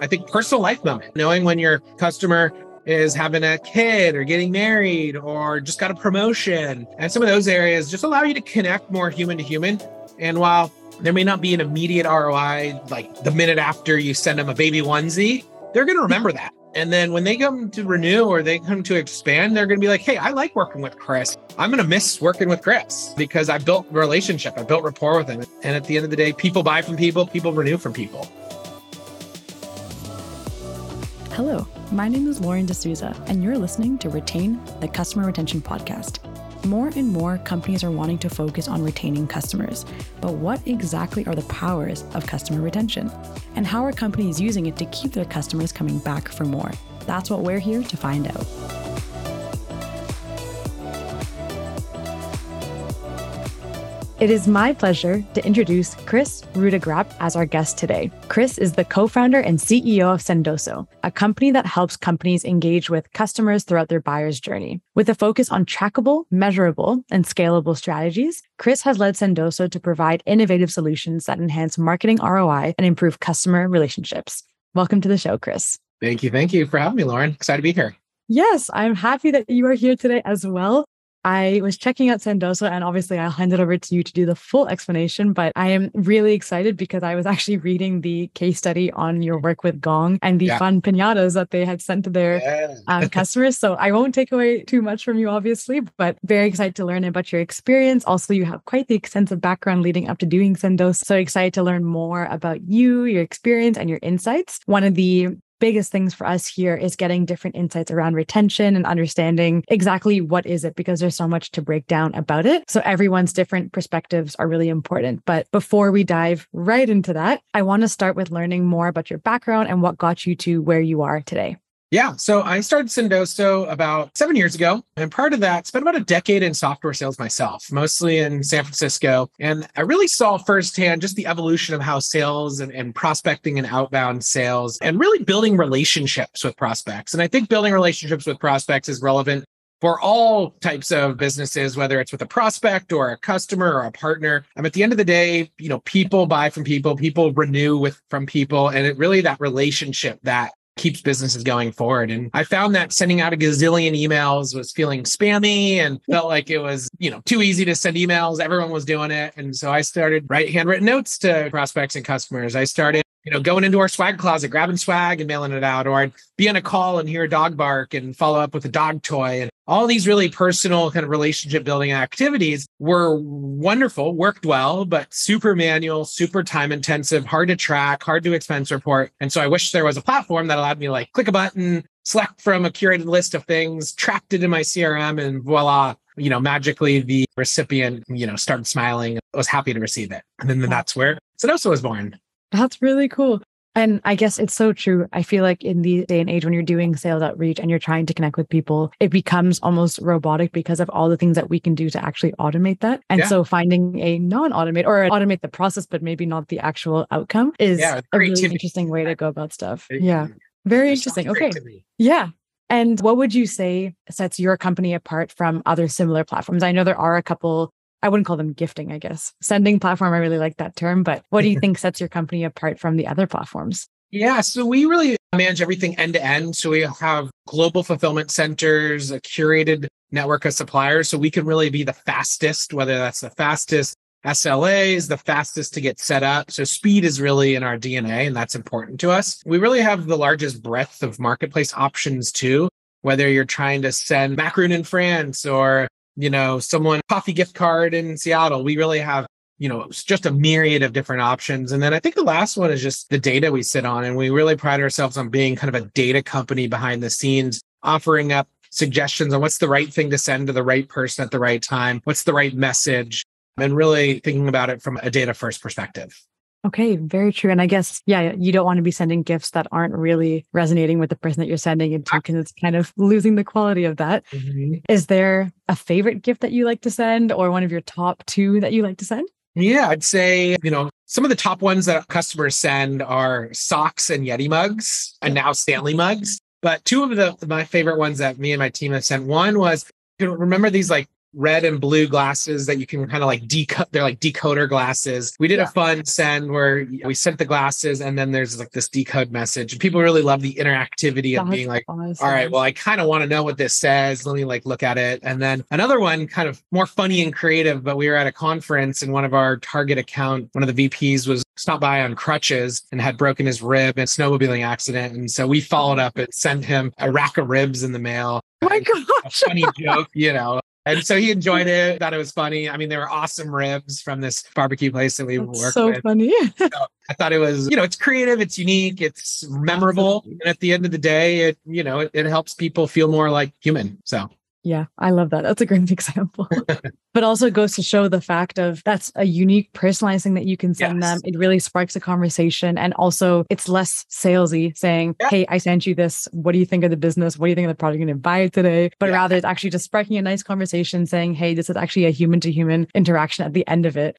I think personal life moment, knowing when your customer is having a kid or getting married or just got a promotion. And some of those areas just allow you to connect more human to human. And while there may not be an immediate ROI, like the minute after you send them a baby onesie, they're going to remember that. And then when they come to renew or they come to expand, they're going to be like, hey, I like working with Kris. I'm going to miss working with Kris because I built relationship, I built rapport with him. And at the end of the day, people buy from people, people renew from people. Hello, my name is Lauren DeSouza, and you're listening to Retain the Customer Retention Podcast. More and more companies are wanting to focus on retaining customers, but what exactly are the powers of customer retention? And how are companies using it to keep their customers coming back for more? That's what we're here to find out. It is my pleasure to introduce Kris Rudeegraap as our guest today. Kris is the co founder and CEO of Sendoso, a company that helps companies engage with customers throughout their buyer's journey. With a focus on trackable, measurable, and scalable strategies, Kris has led Sendoso to provide innovative solutions that enhance marketing ROI and improve customer relationships. Welcome to the show, Kris. Thank you. Thank you for having me, Lauren. Excited to be here. Yes, I'm happy that you are here today as well. I was checking out Sendoso and obviously I'll hand it over to you to do the full explanation, but I am really excited because I was actually reading the case study on your work with Gong and the yeah. fun pinatas that they had sent to their yeah. um, customers. So I won't take away too much from you, obviously, but very excited to learn about your experience. Also, you have quite the extensive background leading up to doing Sendoso. So excited to learn more about you, your experience, and your insights. One of the biggest things for us here is getting different insights around retention and understanding exactly what is it because there's so much to break down about it. So everyone's different perspectives are really important. But before we dive right into that, I want to start with learning more about your background and what got you to where you are today. Yeah. So I started Sendoso about seven years ago. And part of that, spent about a decade in software sales myself, mostly in San Francisco. And I really saw firsthand just the evolution of how sales and, and prospecting and outbound sales and really building relationships with prospects. And I think building relationships with prospects is relevant for all types of businesses, whether it's with a prospect or a customer or a partner. Um, at the end of the day, you know, people buy from people, people renew with from people, and it really that relationship that keeps businesses going forward. And I found that sending out a gazillion emails was feeling spammy and felt like it was, you know, too easy to send emails. Everyone was doing it. And so I started write handwritten notes to prospects and customers. I started you know, going into our swag closet, grabbing swag and mailing it out, or I'd be on a call and hear a dog bark and follow up with a dog toy. And all these really personal kind of relationship building activities were wonderful, worked well, but super manual, super time intensive, hard to track, hard to expense report. And so I wish there was a platform that allowed me to like click a button, select from a curated list of things, tracked it in my CRM, and voila, you know, magically the recipient, you know, started smiling, was happy to receive it. And then that's where Sendoso was born. That's really cool. And I guess it's so true. I feel like in the day and age, when you're doing sales outreach and you're trying to connect with people, it becomes almost robotic because of all the things that we can do to actually automate that. And yeah. so finding a non automate or automate the process, but maybe not the actual outcome is yeah, a really interesting way to go about stuff. Yeah. Very interesting. Okay. Yeah. And what would you say sets your company apart from other similar platforms? I know there are a couple I wouldn't call them gifting, I guess. Sending platform, I really like that term. But what do you think sets your company apart from the other platforms? Yeah, so we really manage everything end to end. So we have global fulfillment centers, a curated network of suppliers. So we can really be the fastest, whether that's the fastest SLA is the fastest to get set up. So speed is really in our DNA, and that's important to us. We really have the largest breadth of marketplace options too. Whether you're trying to send macaroon in France or you know, someone coffee gift card in Seattle. We really have, you know, just a myriad of different options. And then I think the last one is just the data we sit on. And we really pride ourselves on being kind of a data company behind the scenes, offering up suggestions on what's the right thing to send to the right person at the right time, what's the right message, and really thinking about it from a data first perspective. Okay, very true. And I guess, yeah, you don't want to be sending gifts that aren't really resonating with the person that you're sending it to because it's kind of losing the quality of that. Mm-hmm. Is there a favorite gift that you like to send or one of your top two that you like to send? Yeah, I'd say, you know, some of the top ones that customers send are socks and Yeti mugs and now Stanley mugs. But two of the my favorite ones that me and my team have sent, one was, you know, remember these like red and blue glasses that you can kind of like decode. They're like decoder glasses. We did yeah. a fun send where we sent the glasses and then there's like this decode message. People really love the interactivity of being like, awesome. all right, well, I kind of want to know what this says. Let me like look at it. And then another one kind of more funny and creative, but we were at a conference and one of our target account, one of the VPs was stopped by on crutches and had broken his rib in a snowmobiling accident. And so we followed up and sent him a rack of ribs in the mail. Oh my gosh. A funny joke, you know. And so he enjoyed it, thought it was funny. I mean, there were awesome ribs from this barbecue place that we That's worked so with. funny. so I thought it was, you know, it's creative, it's unique, it's memorable. And at the end of the day, it, you know, it, it helps people feel more like human. So yeah, I love that. That's a great example. but also goes to show the fact of that's a unique personalized thing that you can send yes. them. It really sparks a conversation. And also it's less salesy saying, yeah. Hey, I sent you this. What do you think of the business? What do you think of the product you're going to buy today? But yeah. rather it's actually just sparking a nice conversation saying, Hey, this is actually a human to human interaction at the end of it.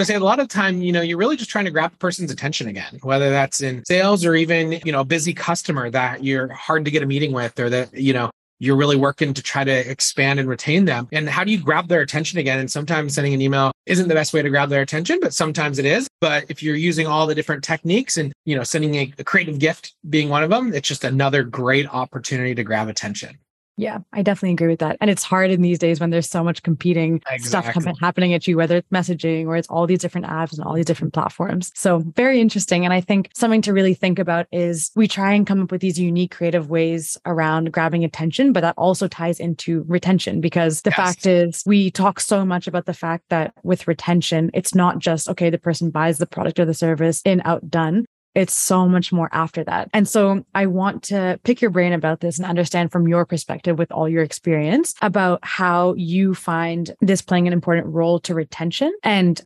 I say a lot of time, you know, you're really just trying to grab a person's attention again, whether that's in sales or even, you know, a busy customer that you're hard to get a meeting with or that, you know, you're really working to try to expand and retain them. And how do you grab their attention again? And sometimes sending an email isn't the best way to grab their attention, but sometimes it is. But if you're using all the different techniques and, you know, sending a, a creative gift being one of them, it's just another great opportunity to grab attention. Yeah, I definitely agree with that. And it's hard in these days when there's so much competing exactly. stuff happening at you, whether it's messaging or it's all these different apps and all these different platforms. So very interesting. And I think something to really think about is we try and come up with these unique creative ways around grabbing attention, but that also ties into retention because the yes. fact is we talk so much about the fact that with retention, it's not just, okay, the person buys the product or the service in out done it's so much more after that. And so I want to pick your brain about this and understand from your perspective with all your experience about how you find this playing an important role to retention and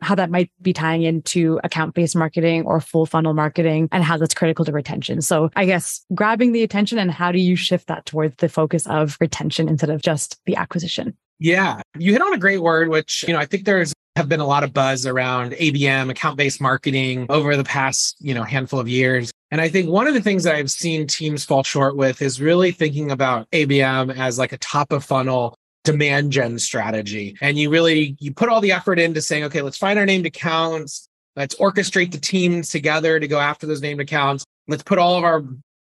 how that might be tying into account based marketing or full funnel marketing and how that's critical to retention. So I guess grabbing the attention and how do you shift that towards the focus of retention instead of just the acquisition? Yeah, you hit on a great word, which, you know, I think there's have been a lot of buzz around ABM, account-based marketing over the past, you know, handful of years. And I think one of the things that I've seen teams fall short with is really thinking about ABM as like a top of funnel demand gen strategy. And you really you put all the effort into saying, okay, let's find our named accounts, let's orchestrate the teams together to go after those named accounts. Let's put all of our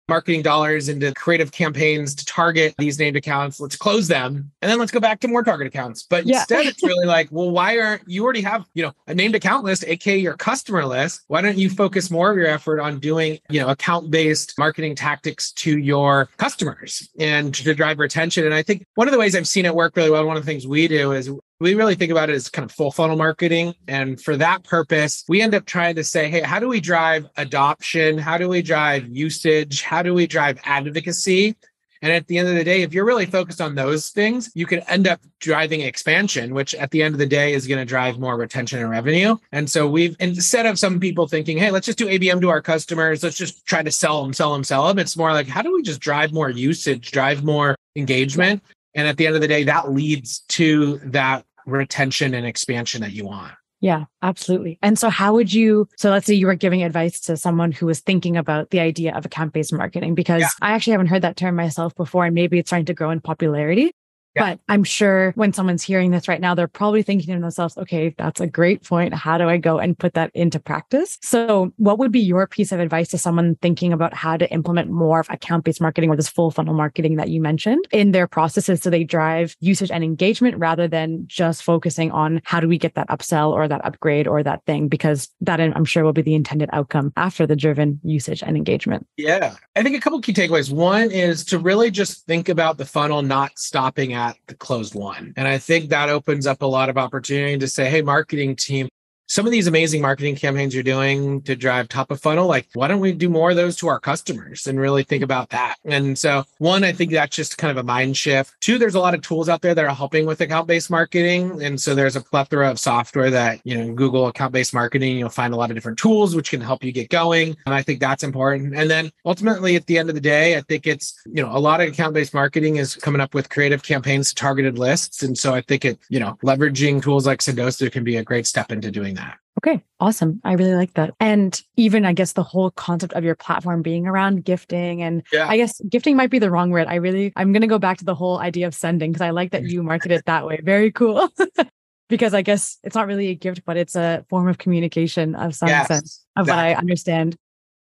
marketing dollars into creative campaigns to target these named accounts. Let's close them and then let's go back to more target accounts. But yeah. instead, it's really like, well, why aren't you already have, you know, a named account list, aka your customer list? Why don't you focus more of your effort on doing, you know, account-based marketing tactics to your customers and to drive retention? And I think one of the ways I've seen it work really well, one of the things we do is we really think about it as kind of full funnel marketing. And for that purpose, we end up trying to say, hey, how do we drive adoption? How do we drive usage? How do we drive advocacy? And at the end of the day, if you're really focused on those things, you can end up driving expansion, which at the end of the day is going to drive more retention and revenue. And so we've, instead of some people thinking, hey, let's just do ABM to our customers, let's just try to sell them, sell them, sell them. It's more like, how do we just drive more usage, drive more engagement? And at the end of the day, that leads to that retention and expansion that you want. Yeah, absolutely. And so, how would you? So, let's say you were giving advice to someone who was thinking about the idea of account based marketing, because yeah. I actually haven't heard that term myself before, and maybe it's starting to grow in popularity. Yeah. But I'm sure when someone's hearing this right now, they're probably thinking to themselves, okay, that's a great point. How do I go and put that into practice? So, what would be your piece of advice to someone thinking about how to implement more of account based marketing or this full funnel marketing that you mentioned in their processes so they drive usage and engagement rather than just focusing on how do we get that upsell or that upgrade or that thing? Because that I'm sure will be the intended outcome after the driven usage and engagement. Yeah. I think a couple key takeaways. One is to really just think about the funnel not stopping at at the closed one. And I think that opens up a lot of opportunity to say, hey, marketing team, some of these amazing marketing campaigns you're doing to drive top of funnel, like why don't we do more of those to our customers and really think about that? And so, one, I think that's just kind of a mind shift. Two, there's a lot of tools out there that are helping with account based marketing. And so, there's a plethora of software that, you know, Google account based marketing, you'll find a lot of different tools which can help you get going. And I think that's important. And then ultimately, at the end of the day, I think it's, you know, a lot of account based marketing is coming up with creative campaigns, targeted lists. And so, I think it, you know, leveraging tools like Sendoso can be a great step into doing that. Okay, awesome. I really like that. And even I guess the whole concept of your platform being around gifting and Yeah. I guess gifting might be the wrong word. I really I'm going to go back to the whole idea of sending because I like that you market it that way. Very cool. because I guess it's not really a gift but it's a form of communication of some Yes, sense of what I understand.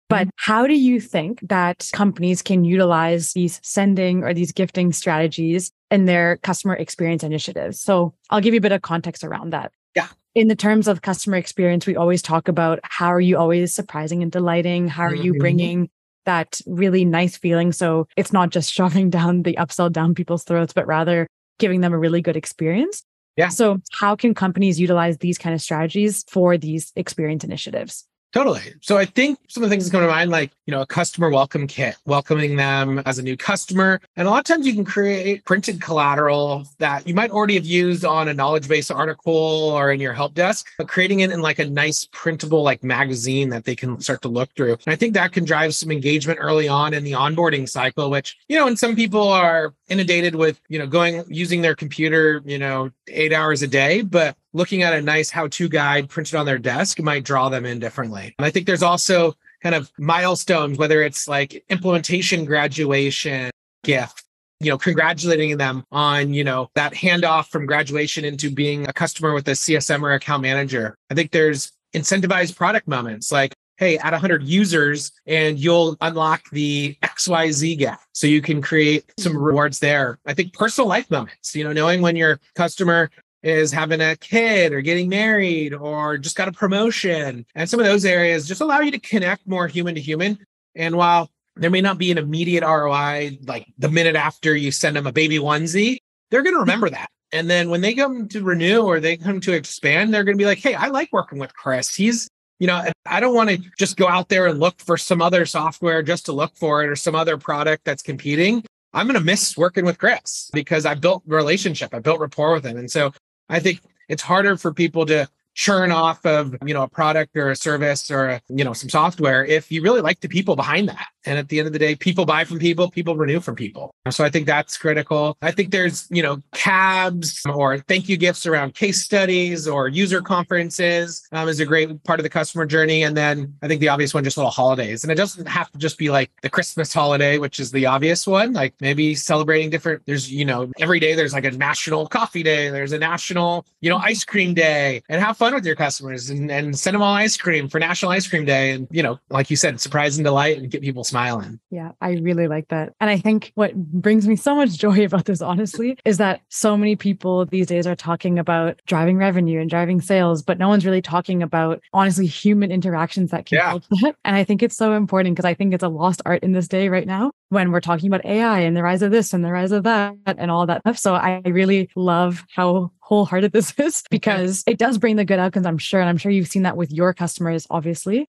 But mm-hmm. how do you think that companies can utilize these sending or these gifting strategies in their customer experience initiatives? So I'll give you a bit of context around that. Yeah. In the terms of customer experience, we always talk about how are you always surprising and delighting? How are you Mhm. bringing that really nice feeling? So it's not just shoving down the upsell down people's throats, but rather giving them a really good experience. Yeah. So how can companies utilize these kind of strategies for these experience initiatives? Totally. So I think some of the things that come to mind, like, you know, a customer welcome kit, welcoming them as a new customer. And a lot of times you can create printed collateral that you might already have used on a knowledge base article or in your help desk, but creating it in like a nice printable like magazine that they can start to look through. And I think that can drive some engagement early on in the onboarding cycle, which, you know, and some people are inundated with, you know, going using their computer, you know, eight hours a day, but looking at a nice how-to guide printed on their desk might draw them in differently. And I think there's also kind of milestones, whether it's like implementation graduation gift, you know, congratulating them on, you know, that handoff from graduation into being a customer with a CSM or account manager. I think there's incentivized product moments like, hey, add 100 users and you'll unlock the XYZ gap. So you can create some rewards there. I think personal life moments, you know, knowing when your customer is having a kid or getting married or just got a promotion. And some of those areas just allow you to connect more human to human. And while there may not be an immediate ROI, like the minute after you send them a baby onesie, they're going to remember that. And then when they come to renew or they come to expand, they're going to be like, hey, I like working with Kris. He's, you know, I don't want to just go out there and look for some other software just to look for it or some other product that's competing. I'm going to miss working with Kris because I built relationship, I built rapport with him. And so I think it's harder for people to churn off of, you know, a product or a service or, a, you know, some software if you really like the people behind that. And at the end of the day, people buy from people, people renew from people. So I think that's critical. I think there's, you know, cabs or thank you gifts around case studies or user conferences um, is a great part of the customer journey. And then I think the obvious one, just little holidays. And it doesn't have to just be like the Christmas holiday, which is the obvious one, like maybe celebrating different, there's, you know, every day there's like a national coffee day, there's a national, you know, ice cream day and have fun with your customers and, and send them all ice cream for National Ice Cream Day. And, you know, like you said, surprise and delight and get people smiling. Yeah, I really like that. And I think what brings me so much joy about this, honestly, is that so many people these days are talking about driving revenue and driving sales, but no one's really talking about honestly human interactions that can Yeah. help that. And I think it's so important because I think it's a lost art in this day right now when we're talking about AI and the rise of this and the rise of that and all that stuff. So I really love how wholehearted this is because it does bring the good outcomes, I'm sure. And I'm sure you've seen that with your customers, obviously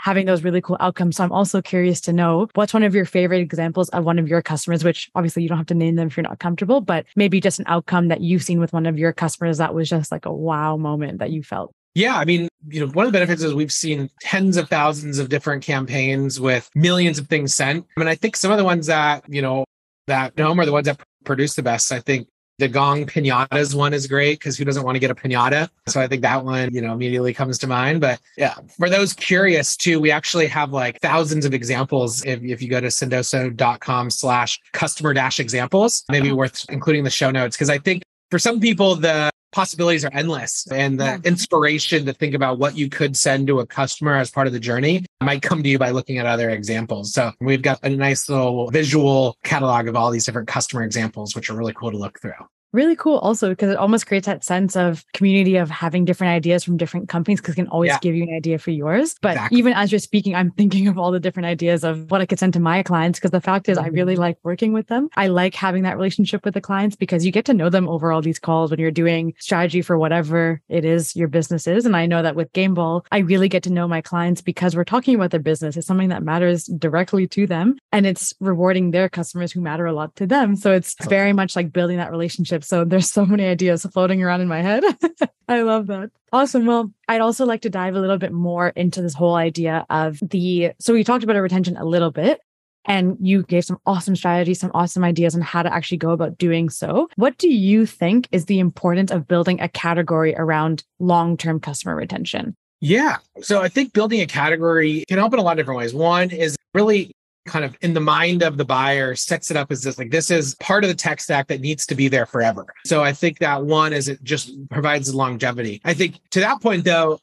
having those really cool outcomes. So I'm also curious to know what's one of your favorite examples of one of your customers, which obviously you don't have to name them if you're not comfortable, but maybe just an outcome that you've seen with one of your customers that was just like a wow moment that you felt. Yeah, I mean, you know, one of the benefits is we've seen tens of thousands of different campaigns with millions of things sent. I mean, I think some of the ones that, you know, that home are the ones that produce the best. I think the Gong Pinatas one is great because who doesn't want to get a pinata? So I think that one, you know, immediately comes to mind. But yeah, for those curious too, we actually have like thousands of examples. If, if you go to sendoso.com slash customer dash examples, maybe uh-huh. worth including the show notes. Because I think for some people, the possibilities are endless and the Yeah. inspiration to think about what you could send to a customer as part of the journey might come to you by looking at other examples. So we've got a nice little visual catalog of all these different customer examples, which are really cool to look through. Really cool also because it almost creates that sense of community of having different ideas from different companies because it can always Yeah. give you an idea for yours. But Exactly. even as you're speaking, I'm thinking of all the different ideas of what I could send to my clients because the fact is I really Mm-hmm. like working with them. I like having that relationship with the clients because you get to know them over all these calls when you're doing strategy for whatever it is your business is. And I know that with Gameball, I really get to know my clients because we're talking about their business. It's something that matters directly to them and it's rewarding their customers who matter a lot to them. So it's very much like building that relationship. So there's so many ideas floating around in my head. I love that. Awesome. Well, I'd also like to dive a little bit more into this whole idea of the, so we talked about our retention a little bit. And you gave some awesome strategies, some awesome ideas on how to actually go about doing so. What do you think is the importance of building a category around long term customer retention? Yeah. So I think building a category can help in a lot of different ways. One is really kind of in the mind of the buyer sets it up as this like this is part of the tech stack that needs to be there forever. So I think that one is it just provides longevity. I think to that point though,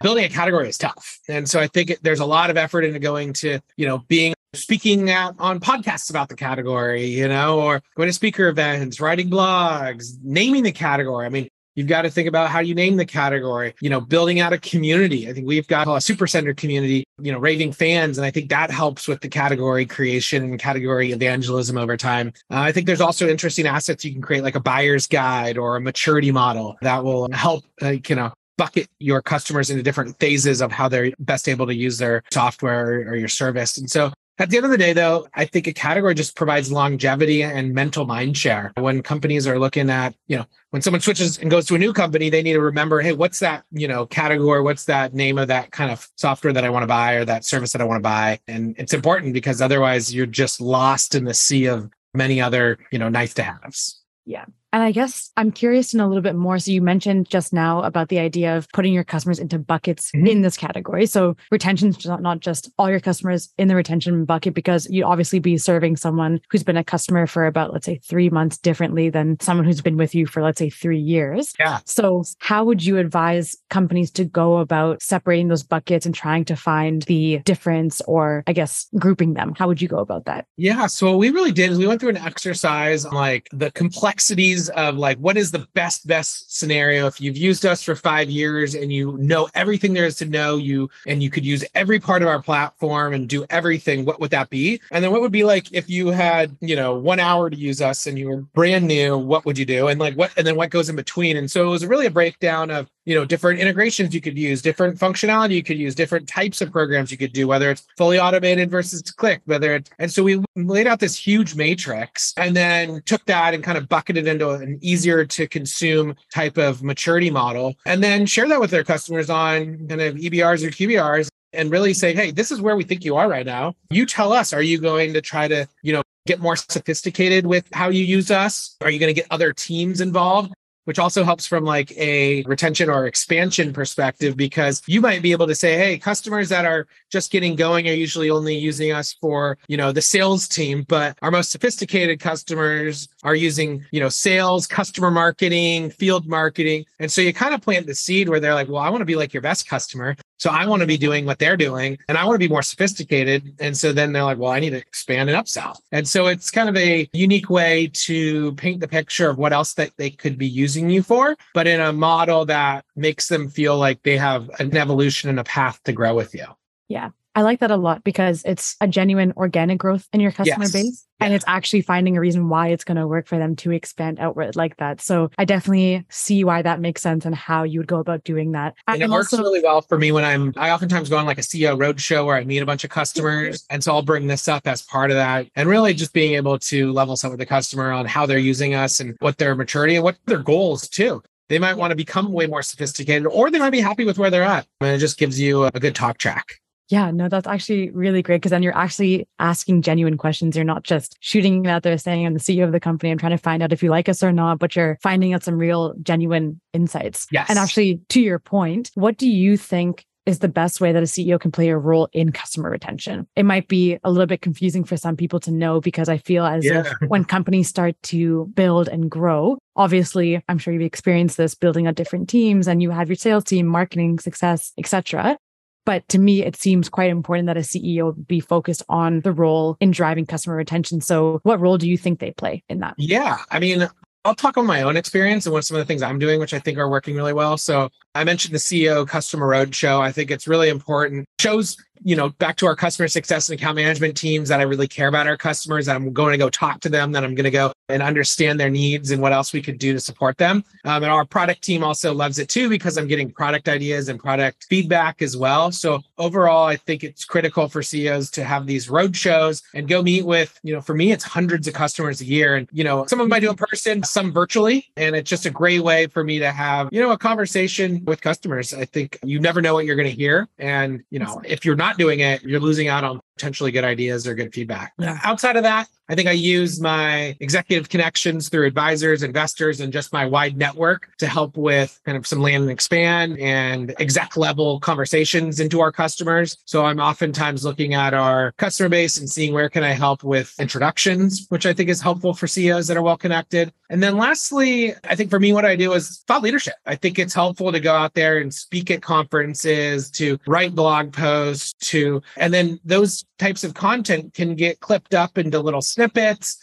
building a category is tough. And so I think it, there's a lot of effort into going to, you know, being speaking out on podcasts about the category, you know, or going to speaker events, writing blogs, naming the category. I mean, You've got to think about how you name the category, you know, building out a community. I think we've got a supercenter community, you know, raving fans. And I think that helps with the category creation and category evangelism over time. Uh, I think there's also interesting assets you can create, like a buyer's guide or a maturity model that will help, like, you know, bucket your customers into different phases of how they're best able to use their software or your service. And so at the end of the day, though, I think a category just provides longevity and mental mind share. When companies are looking at, you know, when someone switches and goes to a new company, they need to remember, hey, what's that, you know, category? What's that name of that kind of software that I want to buy or that service that I want to buy? And it's important because otherwise you're just lost in the sea of many other, you know, nice to haves. Yeah. And I guess I'm curious to know a little bit more. So you mentioned just now about the idea of putting your customers into buckets mm-hmm. in this category. So retention is not, not just all your customers in the retention bucket, because you'd obviously be serving someone who's been a customer for about, let's say, three months differently than someone who's been with you for, let's say, three years. Yeah. So how would you advise companies to go about separating those buckets and trying to find the difference or I guess grouping them? How would you go about that? Yeah. So what we really did is we went through an exercise on like the complexities of like what is the best best scenario? If you've used us for five years and you know everything there is to know you and you could use every part of our platform and do everything what would that be? And then what would be like if you had you know one hour to use us and you were brand new what would you do? And like what and then what goes in between? And so it was really a breakdown of you know different integrations you could use different functionality you could use different types of programs you could do whether it's fully automated versus click whether it's and so we laid out this huge matrix and then took that and kind of bucketed into an easier to consume type of maturity model and then share that with their customers on kind of ebrs or qbrs and really say hey this is where we think you are right now you tell us are you going to try to you know get more sophisticated with how you use us? Are you going to get other teams involved? Which also helps from like a retention or expansion perspective because you might be able to say hey customers that are just getting going are usually only using us for you know the sales team but our most sophisticated customers are using you know sales customer marketing field marketing. And so you kind of plant the seed where they're like well i want to be like your best customer so I want to be doing what they're doing and I want to be more sophisticated. And so then they're like, well, I need to expand and upsell. And so it's kind of a unique way to paint the picture of what else that they could be using you for, but in a model that makes them feel like they have an evolution and a path to grow with you. Yeah. I like that a lot because it's a genuine organic growth in your customer yes. base. And it's actually finding a reason why it's going to work for them to expand outward like that. So I definitely see why that makes sense and how you would go about doing that. And, it works also, really well for me when I'm, I oftentimes go on like a CEO roadshow where I meet a bunch of customers. And so I'll bring this up as part of that and really just being able to level set with the customer on how they're using us and what their maturity and what their goals too. They might want to become way more sophisticated or they might be happy with where they're at. And it just gives you a good talk track. Yeah, no, that's actually really great because then you're actually asking genuine questions. You're not just shooting out there saying I'm the CEO of the company. I'm trying to find out if you like us or not, but you're finding out some real genuine insights. Yes. And actually, to your point, what do you think is the best way that a CEO can play a role in customer retention. It might be a little bit confusing for some people to know because I feel as yeah. if when companies start to build and grow, obviously, I'm sure you've experienced this building out different teams and you have your sales team, marketing, success, etc. But to me, it seems quite important that a CEO be focused on the role in driving customer retention. So, what role do you think they play in that? Yeah. I mean, I'll talk on my own experience and what some of the things I'm doing, which I think are working really well. So I mentioned the CEO customer roadshow. I think it's really important. Shows you know, back to our customer success and account management teams that I really care about our customers, that I'm going to go talk to them, that I'm going to go and understand their needs and what else we could do to support them. Um, and our product team also loves it too because I'm getting product ideas and product feedback as well. So overall, I think it's critical for CEOs to have these road shows and go meet with, you know, for me, it's hundreds of customers a year. And, you know, some of them I do in person, some virtually. And it's just a great way for me to have, you know, a conversation with customers. I think you never know what you're going to hear. And, you know, if you're not not doing it, you're losing out on potentially good ideas or good feedback. Yeah. Outside of that, I think I use my executive connections through advisors, investors, and just my wide network to help with kind of some land and expand and exec level conversations into our customers. So I'm oftentimes looking at our customer base and seeing where can I help with introductions, which I think is helpful for CEOs that are well connected. And then lastly, I think for me, what I do is thought leadership. I think it's helpful to go out there and speak at conferences, to write blog posts, to, and then those types of content can get clipped up into little snippets.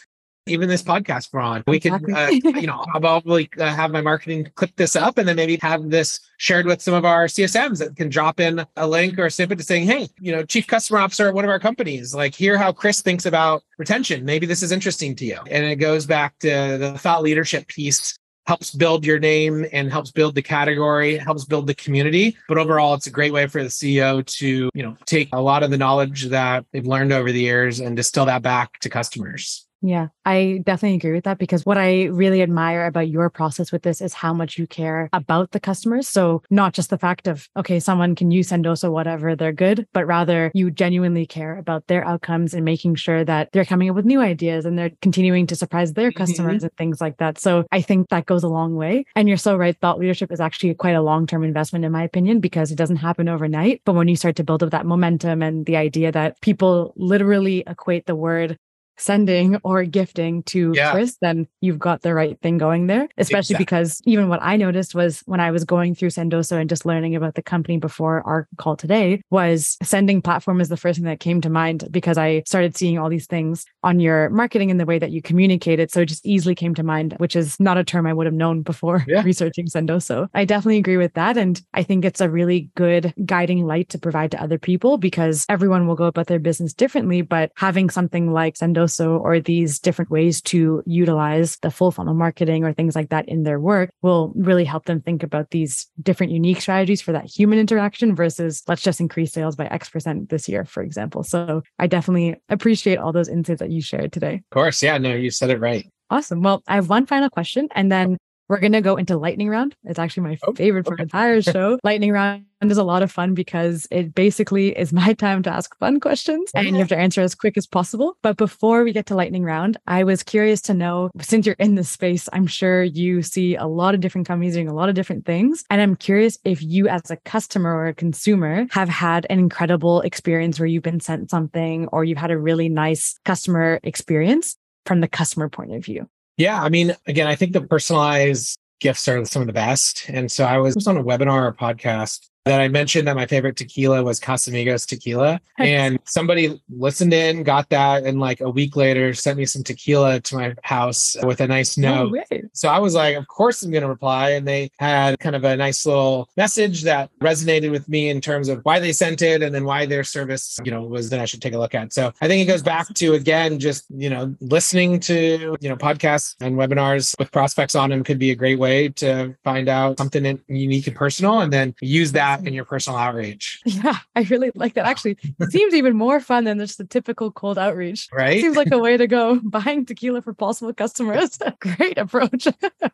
Even this podcast we're on, we can, uh, you know, I'll probably uh, have my marketing clip this up and then maybe have this shared with some of our CSMs that can drop in a link or a snippet to saying, hey, you know, chief customer officer at one of our companies, like hear how Kris thinks about retention. Maybe this is interesting to you. And it goes back to the thought leadership piece helps build your name and helps build the category, helps build the community. But overall, it's a great way for the CEO to, you know, take a lot of the knowledge that they've learned over the years and distill that back to customers. Yeah, I definitely agree with that because what I really admire about your process with this is how much you care about the customers. So, not just the fact of, okay, someone can use Sendoso, whatever, they're good, but rather you genuinely care about their outcomes and making sure that they're coming up with new ideas and they're continuing to surprise their mm-hmm. customers and things like that. So, I think that goes a long way. And you're so right. Thought leadership is actually quite a long term investment, in my opinion, because it doesn't happen overnight. But when you start to build up that momentum and the idea that people literally equate the word sending or gifting to Yeah. Kris, then you've got the right thing going there. Especially Exactly. because even what I noticed was when I was going through Sendoso and just learning about the company before our call today was sending platform is the first thing that came to mind because I started seeing all these things on your marketing and the way that you communicated. So it just easily came to mind, which is not a term I would have known before Yeah. researching Sendoso. I definitely agree with that. And I think it's a really good guiding light to provide to other people because everyone will go about their business differently. But having something like Sendoso or these different ways to utilize the full funnel marketing or things like that in their work will really help them think about these different unique strategies for that human interaction versus let's just increase sales by X percent this year, for example. So I definitely appreciate all those insights that you shared today. Of course. Yeah. No, you said it right. Awesome. Well, I have one final question and then we're going to go into lightning round. It's actually my Oh, favorite for okay. the entire show. lightning round is a lot of fun because it basically is my time to ask fun questions and you have to answer as quick as possible. But before we get to lightning round, I was curious to know since you're in this space, I'm sure you see a lot of different companies doing a lot of different things. And I'm curious if you, as a customer or a consumer, have had an incredible experience where you've been sent something or you've had a really nice customer experience from the customer point of view. Yeah. I mean, again, I think the personalized gifts are some of the best. And so I was on a webinar or podcast that I mentioned that my favorite tequila was Casamigos tequila. And somebody listened in, got that, and like a week later sent me some tequila to my house with a nice note. way. So I was like, of course I'm going to reply. And they had kind of a nice little message that resonated with me in terms of why they sent it and then why their service, you know, was that I should take a look at. So I think it goes back to, again, just, you know, listening to, you know, podcasts and webinars with prospects on them could be a great way to find out something unique and personal and then use that in your personal outreach. Yeah, I really like that. Actually, it seems even more fun than just the typical cold outreach. Right? Seems like a way to go. Buying tequila for possible customers. Great approach.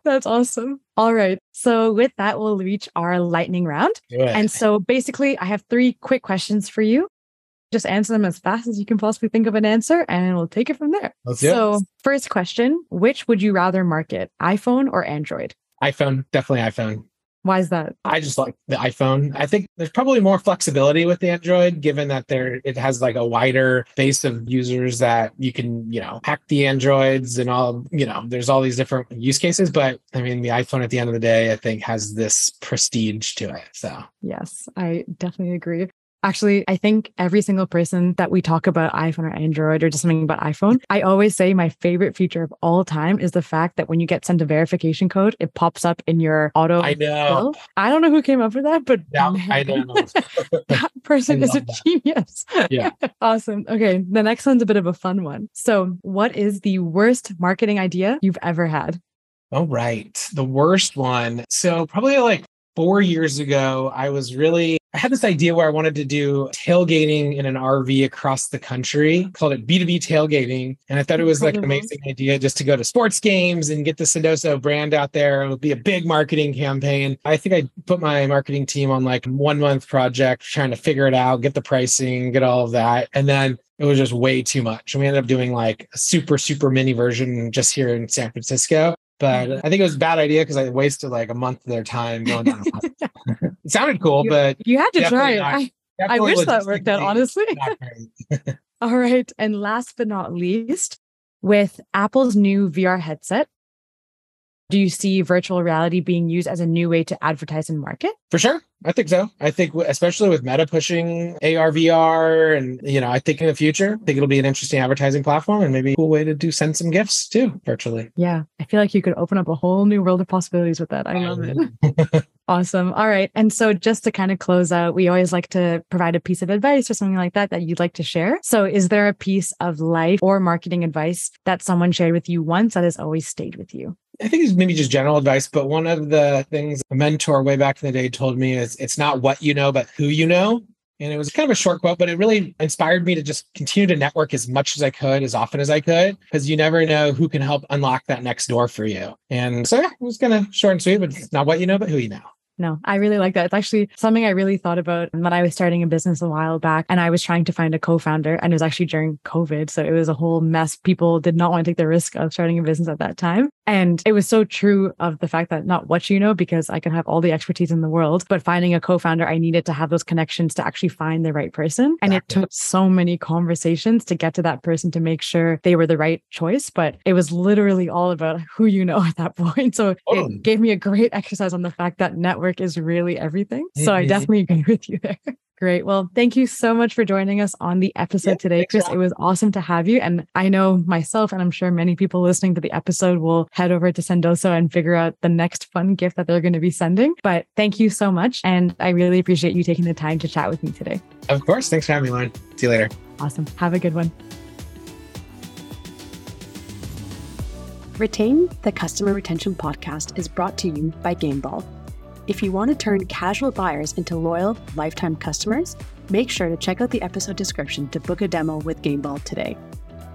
That's awesome. All right. So, with that, we'll reach our lightning round. And so, basically, I have three quick questions for you. Just answer them as fast as you can possibly think of an answer, and we'll take it from there. Let's. So, first question Which would you rather market, iPhone or Android? iPhone, definitely iPhone. Why is that? I just like the iPhone. I think there's probably more flexibility with the Android, given that there it has like a wider base of users that you can, you know, hack the Androids and all, you know, there's all these different use cases. But I mean, the iPhone at the end of the day, I think has this prestige to it. So Yes, I definitely agree. Actually, I think every single person that we talk about iPhone or Android or just something about iPhone, I always say my favorite feature of all time is the fact that when you get sent a verification code, it pops up in your auto. I know. bill. I don't know who came up with that, but Yeah, man, I know. that person is a that. genius. Yeah. awesome. Okay. The next one's a bit of a fun one. So, what is the worst marketing idea you've ever had? All right. The worst one. So probably like four years ago, I was really, I had this idea where I wanted to do tailgating in an RV across the country, called it B2B tailgating. And I thought it was like an mm-hmm. amazing idea just to go to sports games and get the Sendoso brand out there. It would be a big marketing campaign. I think I put my marketing team on like one month project, trying to figure it out, get the pricing, get all of that. And then it was just way too much. And we ended up doing like a super, super mini version just here in San Francisco. But I think it was a bad idea because I wasted like a month of their time going down. it sounded cool, You- but You had to try it. not- I, I wish that worked out, honestly. All right. And last but not least, with Apple's new VR headset, do you see virtual reality being used as a new way to advertise and market? For sure. I think so. I think especially with Meta pushing AR, VR, and you know, I think in the future, I think it'll be an interesting advertising platform and maybe a cool way to do send some gifts too virtually. Yeah. I feel like you could open up a whole new world of possibilities with that. I love it. Awesome. All right. And so just to kind of close out, we always like to provide a piece of advice or something like that that you'd like to share. So is there a piece of life or marketing advice that someone shared with you once that has always stayed with you? I think it's maybe just general advice, but one of the things a mentor way back in the day told me is it's not what you know, but who you know. And it was kind of a short quote, but it really inspired me to just continue to network as much as I could, as often as I could, because you never know who can help unlock that next door for you. And so, yeah, it was kind of short and sweet, but it's not what you know, but who you know. No, I really like that. It's actually something I really thought about when I was starting a business a while back and I was trying to find a co-founder and it was actually during COVID. So it was a whole mess. People did not want to take the risk of starting a business at that time. And it was so true of the fact that not what you know, because I can have all the expertise in the world, but finding a co-founder, I needed to have those connections to actually find the right person. And it took so many conversations to get to that person to make sure they were the right choice. But it was literally all about who you know at that point. So Totally. it gave me a great exercise on the fact that network is really everything. So I Mhm. definitely agree with you there. Great. Well, thank you so much for joining us on the episode Yeah, today, thanks for Kris. It was awesome to have you. And I know myself, and I'm sure many people listening to the episode will head over to Sendoso and figure out the next fun gift that they're going to be sending. But thank you so much. And I really appreciate you taking the time to chat with me today. Of course. Thanks for having me, Lauren. See you later. Awesome. Have a good one. Retain the Customer Retention Podcast is brought to you by Gameball. If you want to turn casual buyers into loyal, lifetime customers, make sure to check out the episode description to book a demo with Gameball today.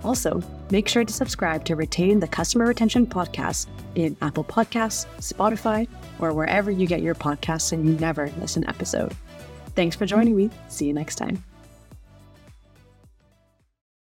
Also, make sure to subscribe to Retain the Customer Retention Podcast in Apple Podcasts, Spotify, or wherever you get your podcasts and you never miss an episode. Thanks for joining me. See you next time.